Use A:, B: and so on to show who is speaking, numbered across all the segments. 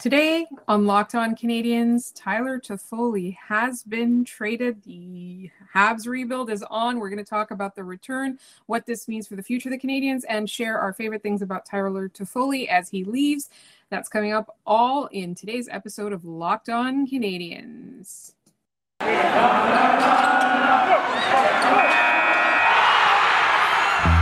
A: Today on Locked On Canadiens, Tyler Toffoli has been traded. The Habs rebuild is on. We're going to talk about the return, what this means for the future of the Canadiens, and share our favorite things about Tyler Toffoli as he leaves. That's coming up all in today's episode of Locked On Canadiens.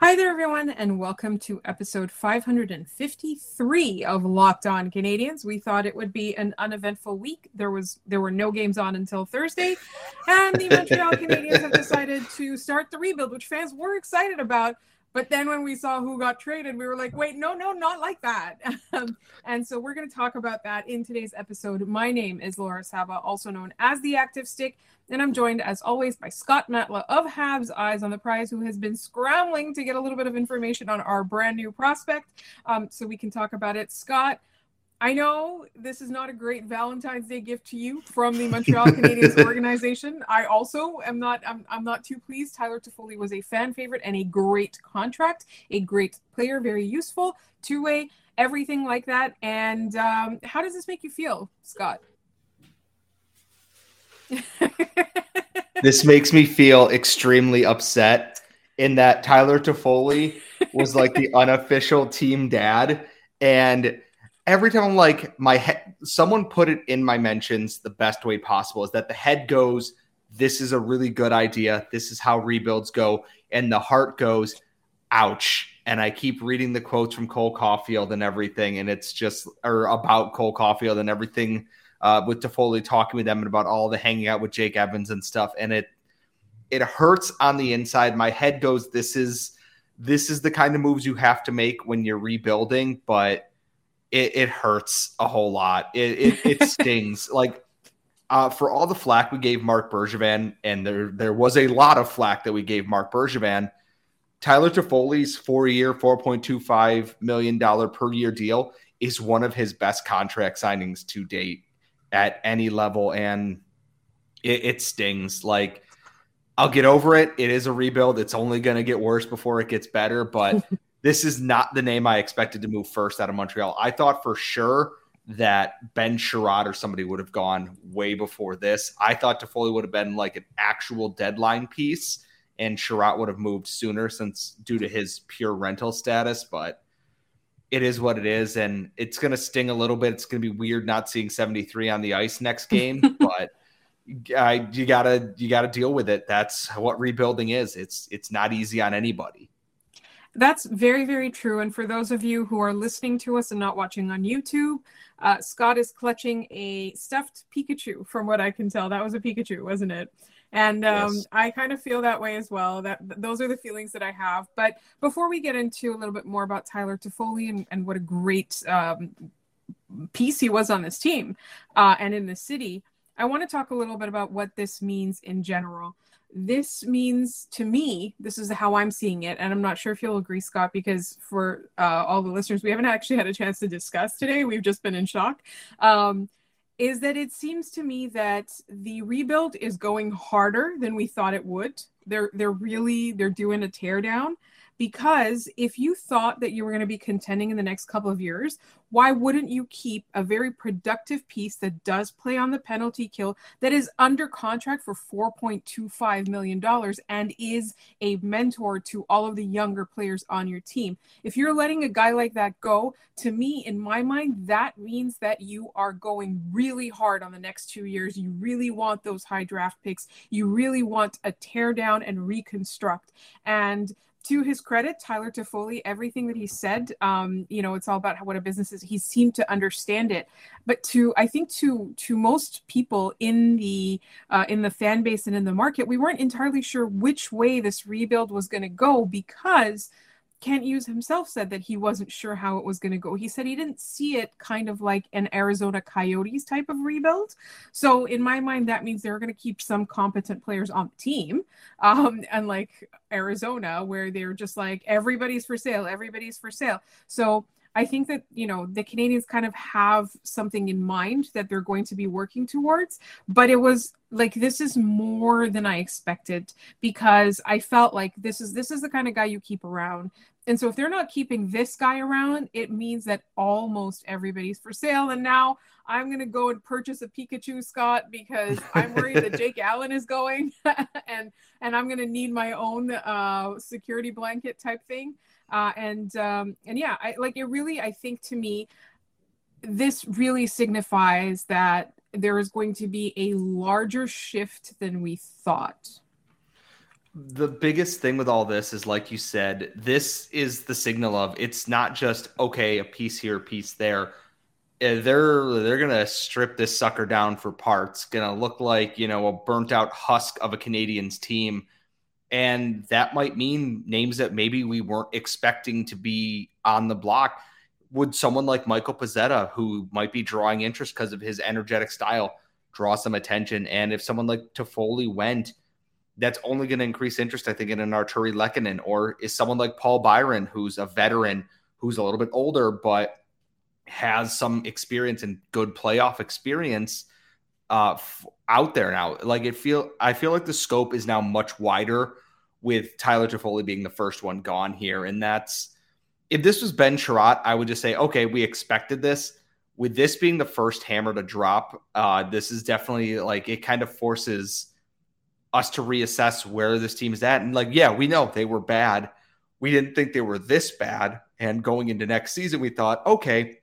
A: Hi there, everyone, and welcome to episode 553 of Locked On Canadiens. We thought it would be an uneventful week. There was there were no games on until Thursday, and the Montreal Canadiens have decided to start the rebuild, which fans were excited about. But then when we saw who got traded, we were like, wait, no, no, not like that. Um, and so we're going to talk about that in today's episode. My name is Laura Saba, also known as the Active Stick. And I'm joined, as always, by Scott Matla of Habs Eyes on the Prize, who has been scrambling to get a little bit of information on our brand new prospect um, so we can talk about it. Scott, I know this is not a great Valentine's Day gift to you from the Montreal Canadiens organization. I also am not I'm, I'm not too pleased. Tyler Toffoli was a fan favorite and a great contract, a great player, very useful, two-way, everything like that. And um, how does this make you feel, Scott?
B: this makes me feel extremely upset in that Tyler Toffoli was like the unofficial team dad and every time I'm like my head, someone put it in my mentions the best way possible is that the head goes, this is a really good idea. This is how rebuilds go. And the heart goes, ouch. And I keep reading the quotes from Cole Caufield and everything. And it's just, or about Cole Caufield and everything uh, with Toffoli talking with them and about all the hanging out with Jake Evans and stuff. And it, it hurts on the inside. My head goes, this is, this is the kind of moves you have to make when you're rebuilding. But it, it hurts a whole lot. It it, it stings. like uh, for all the flack we gave Marc Bergevin, and there there was a lot of flack that we gave Marc Bergevin. Tyler Toffoli's four-year, four point two five million dollar per year deal is one of his best contract signings to date at any level, and it, it stings. Like I'll get over it. It is a rebuild. It's only going to get worse before it gets better, but this is not the name I expected to move first out of Montreal. I thought for sure that Ben Chiarot or somebody would have gone way before this. I thought Toffoli would have been like an actual deadline piece, and Chiarot would have moved sooner since due to his pure rental status. But it is what it is, and it's going to sting a little bit. It's going to be weird not seeing 73 on the ice next game, but. I, you gotta you gotta deal with it. That's what rebuilding is. It's it's not easy on anybody.
A: That's very, very true. And for those of you who are listening to us and not watching on YouTube, uh, Scott is clutching a stuffed Pikachu, from what I can tell. That was a Pikachu, wasn't it? And um, yes. I kind of feel that way as well. That those are the feelings that I have. But before we get into a little bit more about Tyler Toffoli and, and what a great um, piece he was on this team uh, and in the city, I want to talk a little bit about what this means in general this means to me this is how i'm seeing it and i'm not sure if you'll agree scott because for uh, all the listeners we haven't actually had a chance to discuss today we've just been in shock um, is that it seems to me that the rebuild is going harder than we thought it would. They're they're really they're doing a teardown because if you thought that you were going to be contending in the next couple of years, why wouldn't you keep a very productive piece that does play on the penalty kill that is under contract for $4.25 million and is a mentor to all of the younger players on your team? If you're letting a guy like that go, to me, in my mind, that means that you are going really hard on the next two years. You really want those high draft picks. You really want a tear down and reconstruct. And to his credit, Tyler Toffoli, everything that he said, um, you know, it's all about how, what a business is. He seemed to understand it, but to I think to to most people in the uh, in the fan base and in the market, we weren't entirely sure which way this rebuild was going to go because Kent Hughes himself said that he wasn't sure how it was going to go. He said he didn't see it kind of like an Arizona Coyotes type of rebuild. So in my mind, that means they're going to keep some competent players on the team, um, unlike Arizona, where they're just like everybody's for sale, everybody's for sale. So I think that, you know, the Canadians kind of have something in mind that they're going to be working towards, but it was like this is more than I expected because I felt like this is this is the kind of guy you keep around. And so if they're not keeping this guy around, it means that almost everybody's for sale. And now I'm going to go and purchase a Pikachu Scott because I'm worried that Jake Allen is going and and I'm going to need my own uh, security blanket type thing. Uh, and um, and yeah, I like it really I think to me this really signifies that there is going to be a larger shift than we thought.
B: The biggest thing with all this is like you said this is the signal of it's not just okay a piece here a piece there. Eh, they're they're gonna strip this sucker down for parts. Gonna look like you know a burnt out husk of a canadiens team and that might mean names that maybe we weren't expecting to be on the block. Would someone like michael pezzetta who might be drawing interest because of his energetic style draw some attention? And if someone like Toffoli went that's only going to increase interest, I think, in an Artturi Lehkonen, or is someone like Paul Byron, who's a veteran, who's a little bit older, but has some experience and good playoff experience uh, f- out there now. Like it feel, I feel like the scope is now much wider with Tyler Toffoli being the first one gone here, and that's if this was Ben Chiarot, I would just say, okay, we expected this. With this being the first hammer to drop, uh, this is definitely like it kind of forces us to reassess where this team's at. And like, yeah, we know they were bad. We didn't think they were this bad. And going into next season, we thought, okay,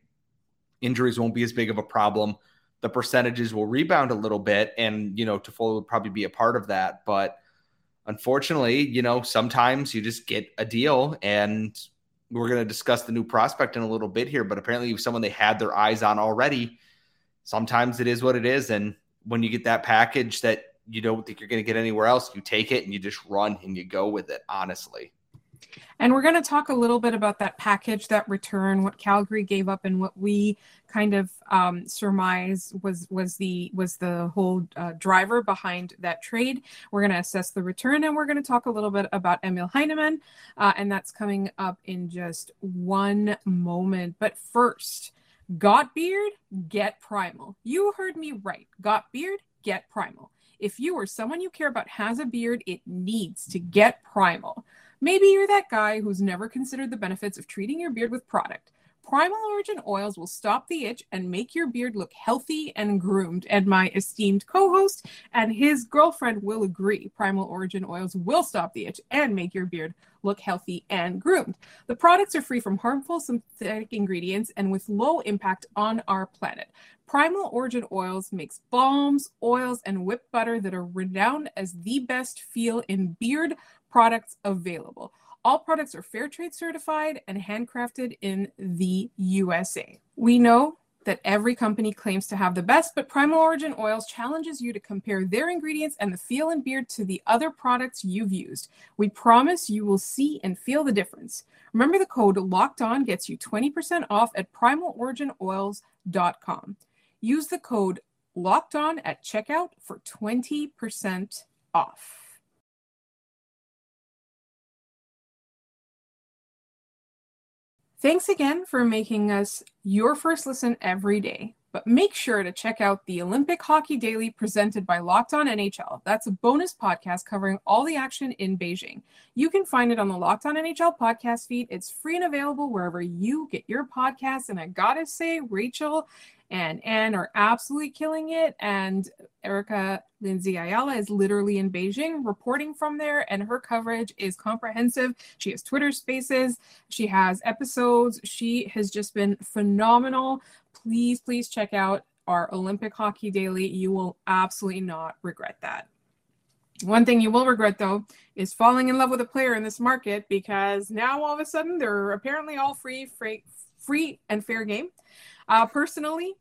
B: injuries won't be as big of a problem. The percentages will rebound a little bit, and you know, Toffoli would probably be a part of that. But unfortunately, you know, sometimes you just get a deal, and we're going to discuss the new prospect in a little bit here. But apparently, someone they had their eyes on already. Sometimes it is what it is, and when you get that package that you don't think you're going to get anywhere else, you take it and you just run and you go with it, honestly.
A: And we're going to talk a little bit about that package, that return, what Calgary gave up, and what we kind of um, surmise was was the was the whole uh, driver behind that trade. We're going to assess the return, and we're going to talk a little bit about Emil Heineman, uh, and that's coming up in just one moment. But first, got beard, get primal. You heard me right. Got beard, get primal. If you or someone you care about has a beard, it needs to get primal. Maybe you're that guy who's never considered the benefits of treating your beard with product. Primal Origin oils will stop the itch and make your beard look healthy and groomed. And my esteemed co host and his girlfriend will agree. Primal Origin oils will stop the itch and make your beard look healthy and groomed. The products are free from harmful synthetic ingredients and with low impact on our planet. Primal Origin Oils makes balms, oils, and whipped butter that are renowned as the best feel in beard products available. All products are fair trade certified and handcrafted in the USA. We know that every company claims to have the best, but Primal Origin Oils challenges you to compare their ingredients and the feel and beard to the other products you've used. We promise you will see and feel the difference. Remember the code LOCKED ON gets you 20% off at primaloriginoils.com. Use the code locked on at checkout for 20% off. Thanks again for making us your first listen every day. But make sure to check out the Olympic Hockey Daily presented by Locked On NHL. That's a bonus podcast covering all the action in Beijing. You can find it on the Locked On NHL podcast feed. It's free and available wherever you get your podcasts. And I gotta say, Rachel and Anne are absolutely killing it. And Erica Lindsay Ayala is literally in Beijing reporting from there, and her coverage is comprehensive. She has Twitter spaces, she has episodes. She has just been phenomenal. Please, please check out our Olympic Hockey Daily. You will absolutely not regret that. One thing you will regret though is falling in love with a player in this market because now all of a sudden they're apparently all free, free, free and fair game. Uh, personally,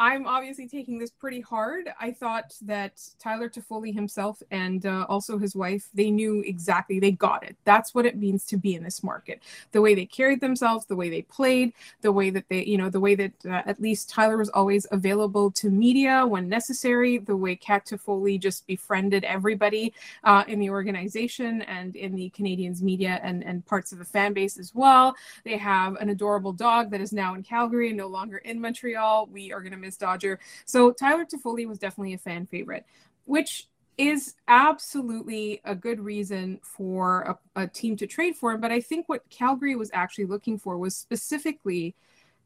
A: I'm obviously taking this pretty hard. I thought that Tyler Toffoli himself and uh, also his wife, they knew exactly, they got it. That's what it means to be in this market. The way they carried themselves, the way they played, the way that they, you know, the way that uh, at least Tyler was always available to media when necessary, the way Cat Toffoli just befriended everybody uh, in the organization and in the Canadians media and, and parts of the fan base as well. They have an adorable dog that is now in Calgary and no longer in Montreal. We are going to miss Dodger. So Tyler Toffoli was definitely a fan favorite, which is absolutely a good reason for a, a, team to trade for him. But I think what Calgary was actually looking for was specifically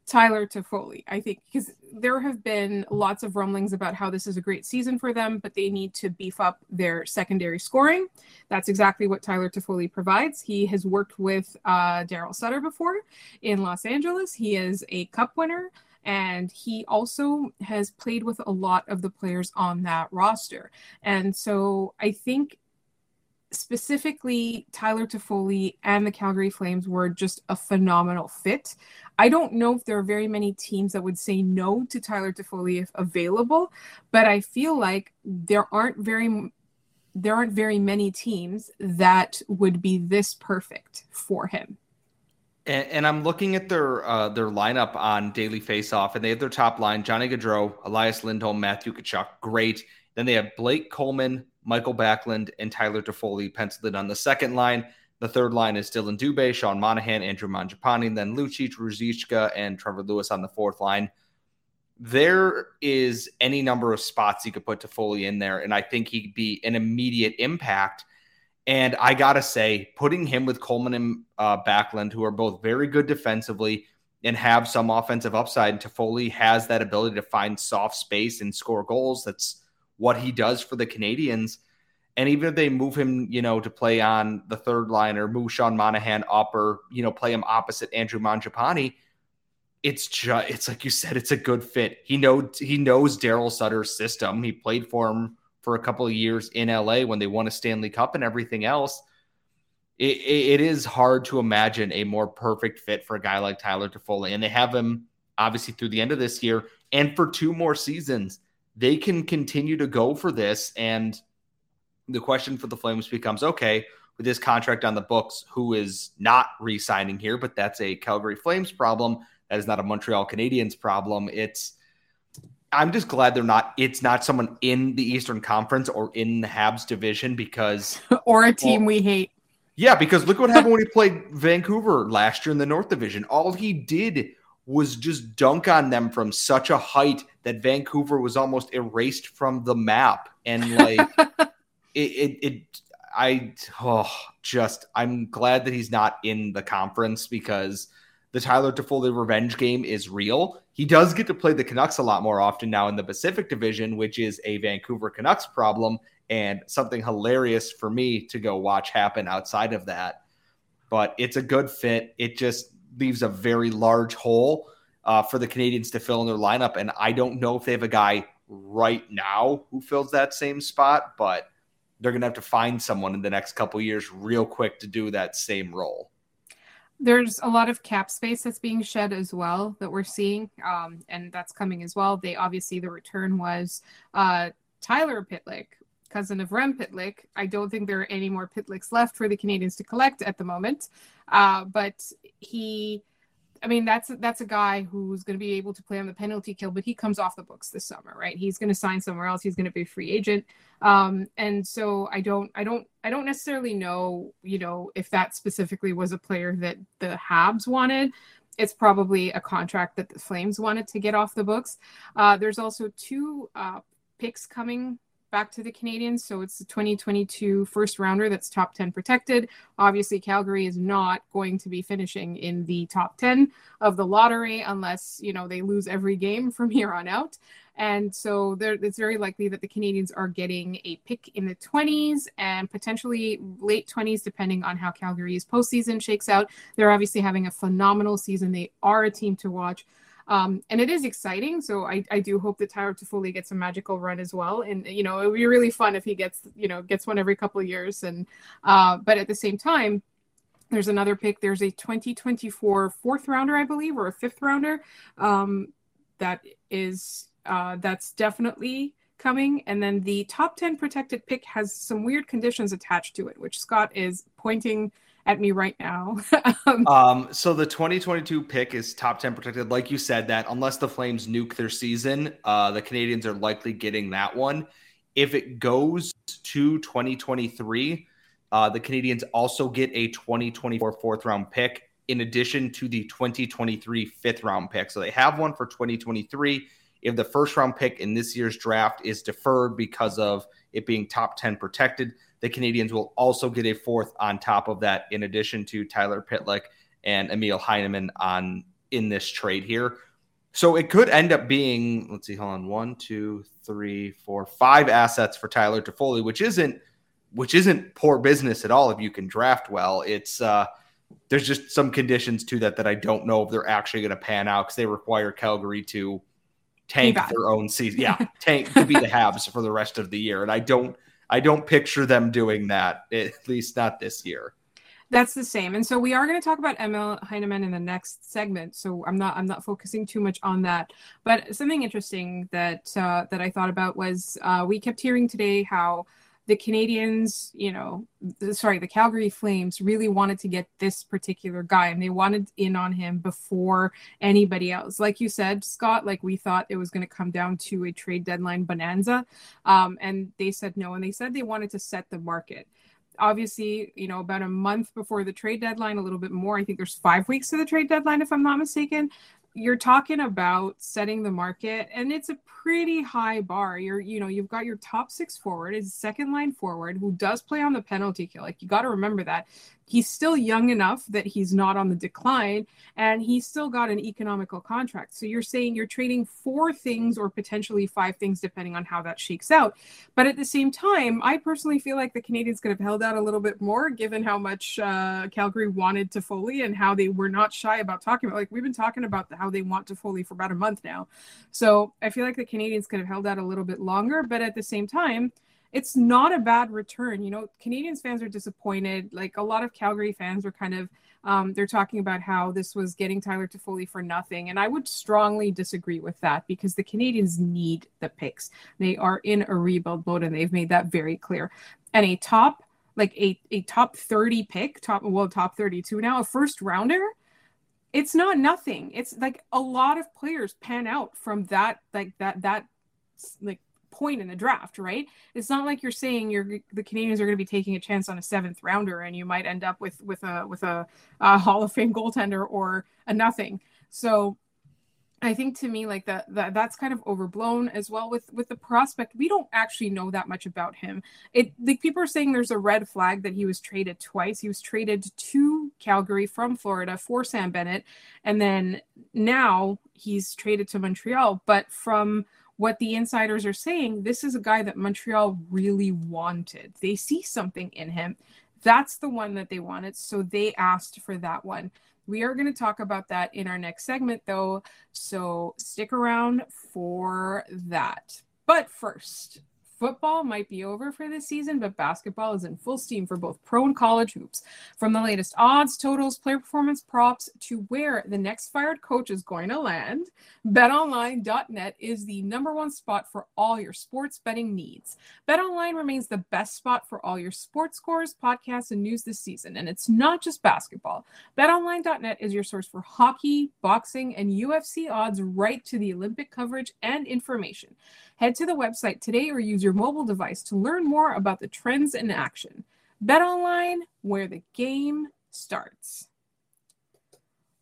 A: Tyler Toffoli. I think because there have been lots of rumblings about how this is a great season for them, but they need to beef up their secondary scoring. That's exactly what Tyler Toffoli provides. He has worked with uh, Daryl Sutter before in Los Angeles. He is a Cup winner and he also has played with a lot of the players on that roster. And so I think specifically Tyler Toffoli and the Calgary Flames were just a phenomenal fit. I don't know if there are very many teams that would say no to Tyler Toffoli if available, but I feel like there aren't very there aren't very many teams that would be this perfect for him.
B: And, and, I'm looking at their uh, their lineup on Daily Faceoff, and they have their top line: Johnny Gaudreau, Elias Lindholm, Matthew Tkachuk. Great. Then they have Blake Coleman, Mikael Backlund, and Tyler Toffoli penciled in on the second line. The third line is Dillon Dubé, Sean Monahan, Andrew Mangiapane, then Lucic, Ruzicka, and Trevor Lewis on the fourth line. There is any number of spots you could put Toffoli in there, and I think he'd be an immediate impact – and I got to say, putting him with Coleman and uh, Backlund, who are both very good defensively and have some offensive upside, and Toffoli has that ability to find soft space and score goals. That's what he does for the Canadians. And even if they move him, you know, to play on the third line or move Sean Monahan up or, you know, play him opposite Andrew Mangiapane, it's just it's like you said, it's a good fit. He knows he knows Daryl Sutter's system. He played for him for a couple of years in LA when they won a Stanley Cup and everything else. It, it is hard to imagine a more perfect fit for a guy like Tyler Toffoli. And they have him obviously through the end of this year and for two more seasons. They can continue to go for this. And the question for the Flames becomes okay, with this contract on the books, who is not re signing here? But that's a Calgary Flames problem. That is not a Montreal Canadiens problem. It's I'm just glad they're not. It's not someone in the Eastern Conference or in the Habs division because
A: or a team well, we hate.
B: Yeah, because look what happened when he played Vancouver last year in the North Division. All he did was just dunk on them from such a height that Vancouver was almost erased from the map. And like it, it, it, I oh, just I'm glad that he's not in the conference because the Tyler Toffoli revenge game is real. He does get to play the Canucks a lot more often now in the Pacific Division, which is a Vancouver Canucks problem and something hilarious for me to go watch happen outside of that. But it's a good fit. It just leaves a very large hole uh, for the Canadians to fill in their lineup. And I don't know if they have a guy right now who fills that same spot, but they're going to have to find someone in the next couple years real quick to do that same role.
A: There's a lot of cap space that's being shed as well that we're seeing, um, and that's coming as well. They obviously the return was uh, Tyler Pitlick, cousin of Rem Pitlick. I don't think there are any more Pitlicks left for the Canadians to collect at the moment, uh, but he I mean, that's that's a guy who's going to be able to play on the penalty kill, but he comes off the books this summer, right? He's going to sign somewhere else. He's going to be a free agent, um, and so I don't, I don't, I don't necessarily know, you know, if that specifically was a player that the Habs wanted. It's probably a contract that the Flames wanted to get off the books. Uh, there's also two uh, picks coming back to the Canadians. So it's the 2022 first rounder that's top 10 protected. Obviously, Calgary is not going to be finishing in the top 10 of the lottery unless, you know, they lose every game from here on out. And so there, it's very likely that the Canadians are getting a pick in the 20s and potentially late 20s, depending on how Calgary's postseason shakes out. They're obviously having a phenomenal season. They are a team to watch. Um, and it is exciting. So I, I do hope that Tyler Toffoli gets a magical run as well. And you know, it would be really fun if he gets you know gets one every couple of years. And uh, but at the same time, there's another pick. There's a 2024 fourth rounder, I believe, or a fifth rounder um, that is uh, that's definitely coming. And then the top 10 protected pick has some weird conditions attached to it, which Scott is pointing at me right now.
B: um, um, so the 2022 pick is top 10 protected. Like you said, that unless the Flames nuke their season, uh, the Canadians are likely getting that one. If it goes to 2023, uh, the Canadians also get a 2024 fourth round pick in addition to the 2023 fifth round pick. So they have one for 2023. If the first round pick in this year's draft is deferred because of it being top 10 protected, the Canadians will also get a fourth on top of that, in addition to Tyler Pitlick and Emil Heineman on in this trade here. So it could end up being, let's see, hold on, one, two, three, four, five assets for Tyler Toffoli, which isn't which isn't poor business at all if you can draft well. It's uh there's just some conditions to that that I don't know if they're actually going to pan out because they require Calgary to tank their own season. Yeah, tank to be the Habs for the rest of the year, and I don't I don't picture them doing that, at least not this year.
A: That's the same. And so we are going to talk about Emil Heineman in the next segment. So I'm not I'm not focusing too much on that. But something interesting that uh, that I thought about was uh, we kept hearing today how the Canadians, you know, sorry, the Calgary Flames really wanted to get this particular guy and they wanted in on him before anybody else. Like you said, Scott, like we thought it was going to come down to a trade deadline bonanza. Um, and they said no. And they said they wanted to set the market obviously, you know, about a month before the trade deadline, a little bit more. I think there's five weeks to the trade deadline, if I'm not mistaken you're talking about setting the market and it's a pretty high bar. You're you know you've got your top six forward is second line forward who does play on the penalty kill. Like you got to remember that he's still young enough that he's not on the decline and he's still got an economical contract. So you're saying you're trading four things or potentially five things depending on how that shakes out. But at the same time, I personally feel like the Canadians could have held out a little bit more given how much uh, Calgary wanted Toffoli and how they were not shy about talking about like we've been talking about the, how they want Toffoli for about a month now. So I feel like the Canadians could have held out a little bit longer, but at the same time, it's not a bad return. You know, Canadians fans are disappointed. Like a lot of Calgary fans are kind of um, they're talking about how this was getting Tyler Toffoli for nothing, and I would strongly disagree with that because the Canadians need the picks. They are in a rebuild mode, and they've made that very clear. And a top, like a a top thirty pick, top well top thirty two now, a first rounder. It's not nothing. It's like a lot of players pan out from that, like that that like point in the draft, right? It's not like you're saying you're the Canadians are going to be taking a chance on a seventh rounder and you might end up with with a with a, a Hall of Fame goaltender or a nothing. So I think to me like that, that that's kind of overblown as well with with the prospect. We don't actually know that much about him. It like people are saying there's a red flag that he was traded twice. He was traded to Calgary from Florida for Sam Bennett, and then now he's traded to Montreal. But from what the insiders are saying, this is a guy that Montreal really wanted. They see something in him. That's the one that they wanted. So they asked for that one. We are going to talk about that in our next segment, though. So stick around for that. But first, Football might be over for this season, but basketball is in full steam for both pro and college hoops. From the latest odds, totals, player performance props to where the next fired coach is going to land, betonline.net is the number one spot for all your sports betting needs. BetOnline remains the best spot for all your sports scores, podcasts, and news this season. And it's not just basketball. BetOnline.net is your source for hockey, boxing, and UFC odds right to the Olympic coverage and information. Head to the website today or use your mobile device to learn more about the trends in action. Bet online, where the game starts.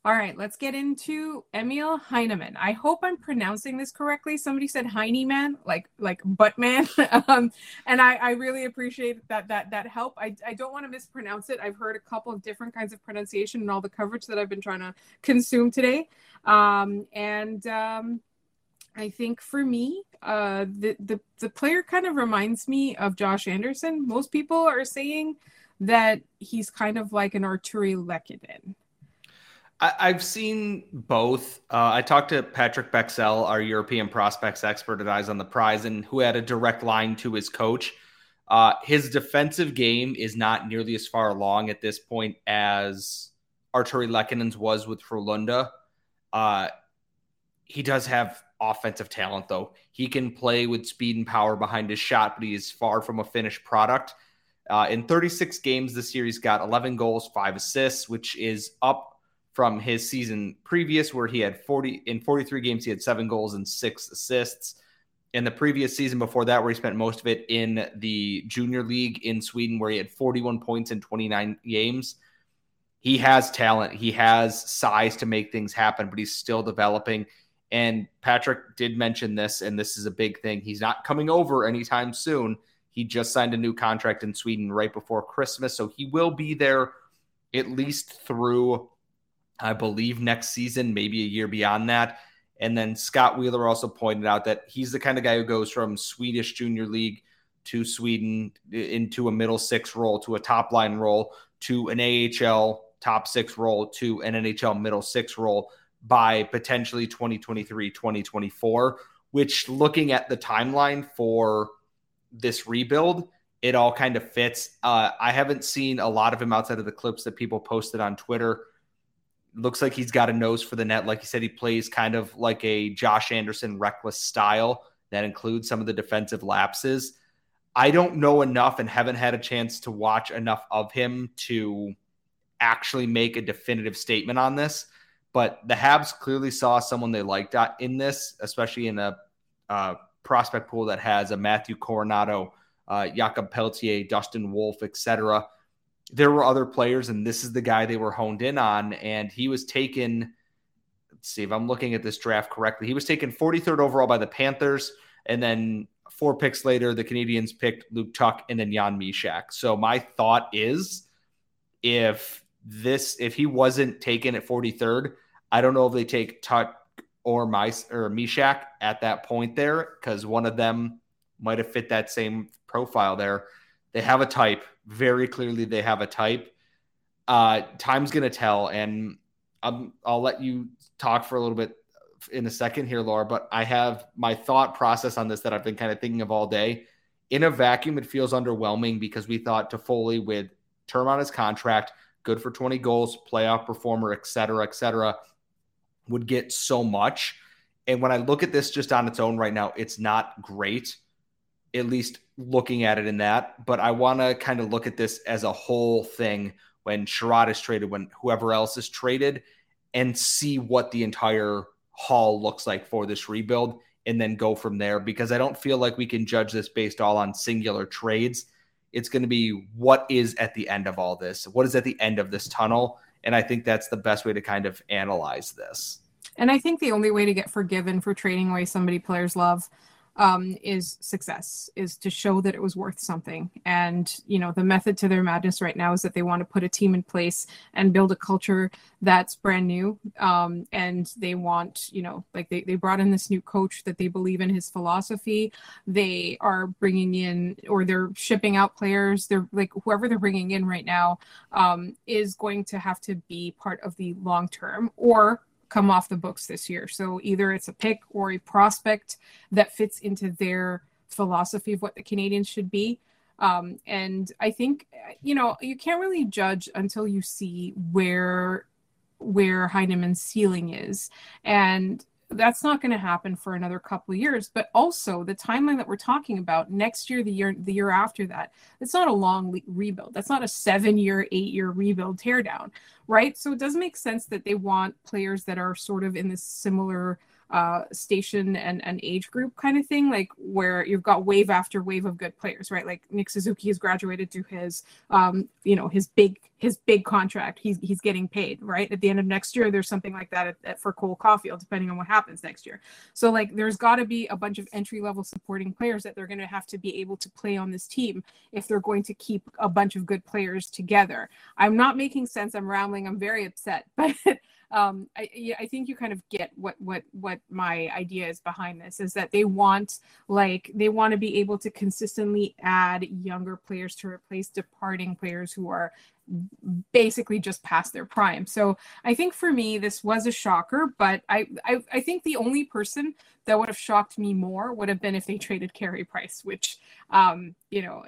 A: All right, let's get into Emil Heineman. I hope I'm pronouncing this correctly. Somebody said Heineman, like like buttman, um, and I, I really appreciate that that that help. I, I don't want to mispronounce it. I've heard a couple of different kinds of pronunciation and all the coverage that I've been trying to consume today, um, and um, I think for me, uh, the, the the player kind of reminds me of Josh Anderson. Most people are saying that he's kind of like an Artturi Lehkonen.
B: I, have seen both. Uh, I talked to Patrik Bexell, our European prospects expert at Eyes on the Prize, and who had a direct line to his coach. Uh, his defensive game is not nearly as far along at this point as Artturi Lehkonen's was with Frölunda. Uh, he does have offensive talent, though. He can play with speed and power behind his shot, but he is far from a finished product. Uh, in 36 games this year, he's got 11 goals, five assists, which is up from his season previous, where he had 40 in 43 games, he had seven goals and six assists. In the previous season before that, where he spent most of it in the junior league in Sweden, where he had 41 points in 29 games. He has talent, he has size to make things happen, but he's still developing. And Patrick did mention this, and this is a big thing. He's not coming over anytime soon. He just signed a new contract in Sweden right before Christmas. So he will be there at least through, I believe, next season, maybe a year beyond that. And then Scott Wheeler also pointed out that he's the kind of guy who goes from Swedish junior league to Sweden into a middle six role to a top line role to an AHL top six role to an NHL middle six role by potentially 2023, 2024, which looking at the timeline for this rebuild, it all kind of fits. Uh, I haven't seen a lot of him outside of the clips that people posted on Twitter. Looks like he's got a nose for the net. Like he said, he plays kind of like a Josh Anderson reckless style that includes some of the defensive lapses. I don't know enough and haven't had a chance to watch enough of him to actually make a definitive statement on this. But the Habs clearly saw someone they liked in this, especially in a uh, prospect pool that has a Matthew Coronato, uh, Jakob Pelletier, Dustin Wolf, etc. There were other players, and this is the guy they were honed in on. And he was taken. Let's see if I'm looking at this draft correctly. He was taken 43rd overall by the Panthers, and then four picks later, the Canadians picked Luke Tuch and then Jan Mysak. So my thought is, if this if he wasn't taken at 43rd, I don't know if they take Tuch or my or Mysak at that point there because one of them might have fit that same profile there. They have a type. Very clearly, they have a type. Uh, time's gonna tell, and I'm, I'll let you talk for a little bit in a second here, Laura. But I have my thought process on this that I've been kind of thinking of all day. In a vacuum, it feels underwhelming because we thought Toffoli with term on his contract, good for 20 goals, playoff performer, et cetera, et cetera would get so much. And when I look at this just on its own right now, it's not great, at least looking at it in that. But I want to kind of look at this as a whole thing when Chiarot is traded, when whoever else is traded, and see what the entire haul looks like for this rebuild and then go from there because I don't feel like we can judge this based all on singular trades. It's going to be what is at the end of all this? What is at the end of this tunnel? And I think that's the best way to kind of analyze this.
A: And I think the only way to get forgiven for trading away somebody players love um, is success, is to show that it was worth something. And, you know, the method to their madness right now is that they want to put a team in place and build a culture that's brand new. Um, and they want, you know, like they, they brought in this new coach that they believe in his philosophy. They are bringing in, or they're shipping out players. They're like, whoever they're bringing in right now um, is going to have to be part of the long term or come off the books this year. So either it's a pick or a prospect that fits into their philosophy of what the Canadians should be. Um, and I think you know you can't really judge until you see where where Heineman's ceiling is. And that's not going to happen for another couple of years but also the timeline that we're talking about next year the year the year after that it's not a long le- rebuild. That's not a seven year eight year rebuild teardown right? So it does make sense that they want players that are sort of in this similar uh, station and, and age group kind of thing, like where you've got wave after wave of good players, right? Like Nick Suzuki has graduated to his, um, you know, his big his big contract. He's he's getting paid, right? At the end of next year, there's something like that at, at, for Cole Caufield, depending on what happens next year. So like, there's got to be a bunch of entry level supporting players that they're going to have to be able to play on this team if they're going to keep a bunch of good players together. I'm not making sense. I'm rambling. I'm very upset, but um, I, I think you kind of get what what what my idea is behind this is that they want like they want to be able to consistently add younger players to replace departing players who are basically just past their prime. So I think for me, this was a shocker, but I, I, I think the only person that would have shocked me more would have been if they traded Carey Price, which, um, you know,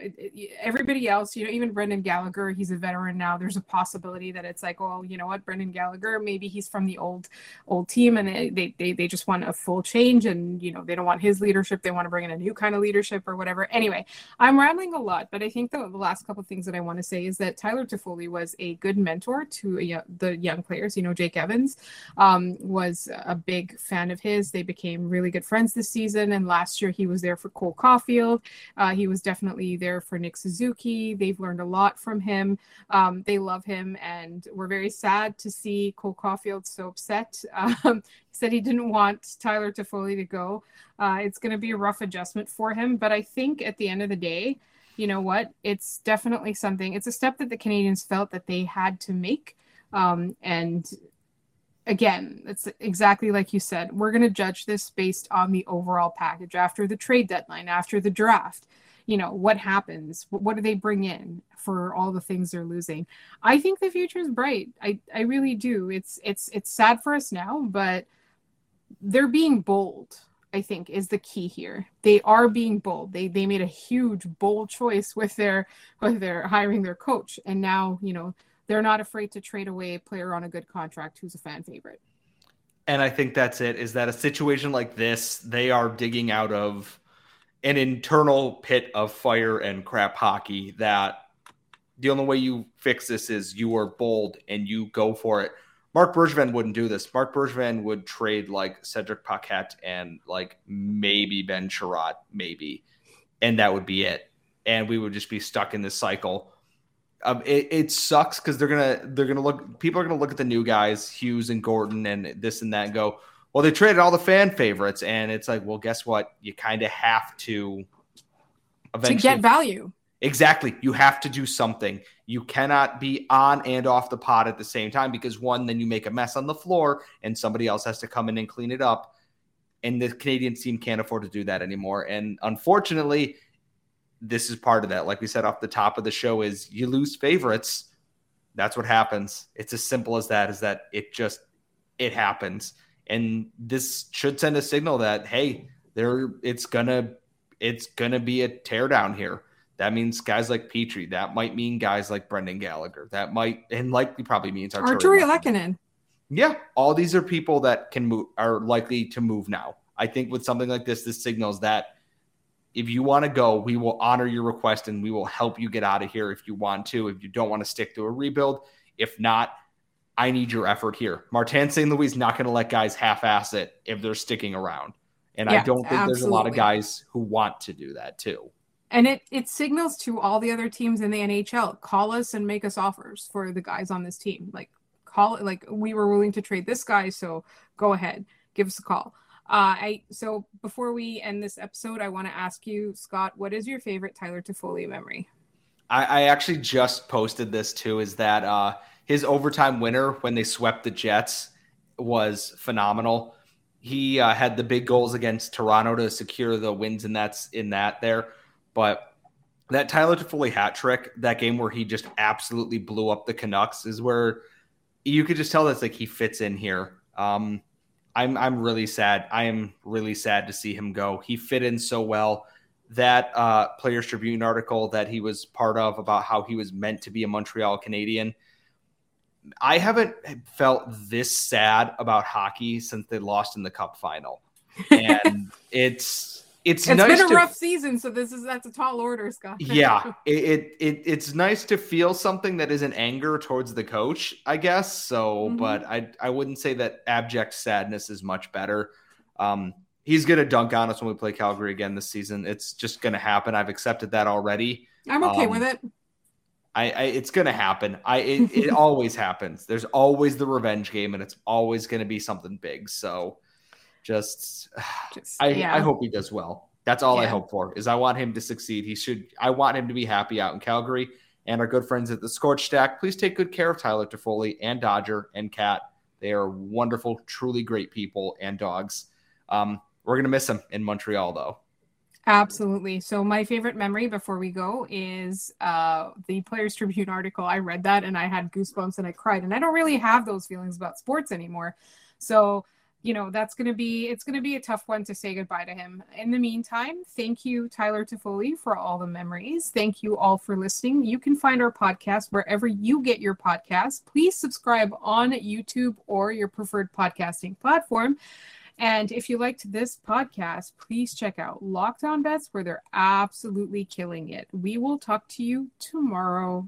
A: everybody else, you know, even Brendan Gallagher, he's a veteran now. There's a possibility that it's like, oh, you know what, Brendan Gallagher, maybe he's from the old, old team and they, they, they just want a full change and, you know, they don't want his leadership. They want to bring in a new kind of leadership or whatever. Anyway, I'm rambling a lot, but I think the, the last couple things that I want to say is that Tyler Toffoli was a good mentor to uh, the young players. You know, Jake Evans um, was a big fan of his. They became really good friends this season. And last year he was there for Cole Caufield. Uh, he was definitely there for Nick Suzuki. They've learned a lot from him. Um, they love him, and we're very sad to see Cole Caufield so upset. Um, he said he didn't want Tyler Toffoli to go. Uh, it's going to be a rough adjustment for him, but I think at the end of the day, you know what? It's definitely something. It's a step that the Canadians felt that they had to make. Um, and again, it's exactly like you said. We're going to judge this based on the overall package after the trade deadline, after the draft. You know, what happens? What do they bring in for all the things they're losing? I think the future is bright. I, I really do. It's it's it's sad for us now, but they're being bold. I think is the key here. They are being bold. They they made a huge bold choice with their with their hiring their coach, and now you know they're not afraid to trade away a player on a good contract who's a fan favorite.
B: And I think that's it. Is that a situation like this, they are digging out of an internal pit of fire and crap hockey that the only way you fix this is you are bold and you go for it. Marc Bergevin wouldn't do this. Marc Bergevin would trade like Cedric Paquette and like maybe Ben Chiarot, maybe, and that would be it. And we would just be stuck in this cycle um, it, it sucks because they're gonna they're gonna look people are gonna look at the new guys Hughes and Gorton and this and that and go well they traded all the fan favorites and it's like well guess what you kind of have to
A: eventually to get value
B: exactly you have to do something you cannot be on and off the pot at the same time because one then you make a mess on the floor and somebody else has to come in and clean it up and the Canadian team can't afford to do that anymore and unfortunately this is part of that. Like we said off the top of the show, is you lose favorites. That's what happens. It's as simple as that. Is that it just it happens, and this should send a signal that hey, there it's gonna it's gonna be a teardown here. That means guys like Petry. That might mean guys like Brendan Gallagher. That might and likely probably means
A: Artturi Lehkonen.
B: Yeah, all these are people that can move are likely to move now. I think with something like this, this signals that if you want to go, we will honor your request and we will help you get out of here if you want to. If you don't want to stick to a rebuild, if not, I need your effort here. Martin St. Louis is not going to let guys half ass it if they're sticking around. And yeah, I don't think absolutely. there's a lot of guys who want to do that too.
A: And it it signals to all the other teams in the NHL, call us and make us offers for the guys on this team. Like call it like we were willing to trade this guy, so go ahead, give us a call. Uh, I so before we end this episode, I want to ask you, Scott, what is your favorite Tyler Toffoli memory?
B: I, I actually just posted this too. Is that uh, his overtime winner when they swept the Jets was phenomenal. He uh, had the big goals against Toronto to secure the wins, and that's in that there. But that Tyler Toffoli hat trick, that game where he just absolutely blew up the Canucks, is where you could just tell that's like he fits in here. Um, I'm I'm really sad. I am really sad to see him go. He fit in so well. That uh, Players Tribune article that he was part of about how he was meant to be a Montreal Canadian. I haven't felt this sad about hockey since they lost in the Cup final, and it's it's
A: it's
B: nice
A: been a
B: to,
A: rough season, so this is that's a tall order, Scott.
B: yeah, it, it it's nice to feel something that isn't anger towards the coach, I guess. So, mm-hmm. but I I wouldn't say that abject sadness is much better. Um, he's gonna dunk on us when we play Calgary again this season. It's just gonna happen. I've accepted that already.
A: I'm okay um, with it.
B: I, I, it's gonna happen. I it, it always happens. There's always the revenge game, and it's always gonna be something big. So just, just I, yeah. I hope he does well. That's all yeah. I hope for is I want him to succeed. He should. I want him to be happy out in Calgary. And our good friends at the Scorch Stack, please take good care of Tyler Toffoli and Dodger and Cat. They are wonderful, truly great people and dogs. Um, we're gonna miss them in Montreal though.
A: Absolutely. So my favorite memory before we go is uh, the Players Tribune article. I read that and I had goosebumps and I cried. And I don't really have those feelings about sports anymore. So you know that's going to be it's going to be a tough one to say goodbye to him. In the meantime thank you tyler toffoli for all the memories. Thank you all for listening. You can find our podcast wherever you get your podcast please subscribe on youtube or your preferred podcasting platform. And if you liked this podcast, please check out Locked On Bets, where they're absolutely killing it. We will talk to you tomorrow.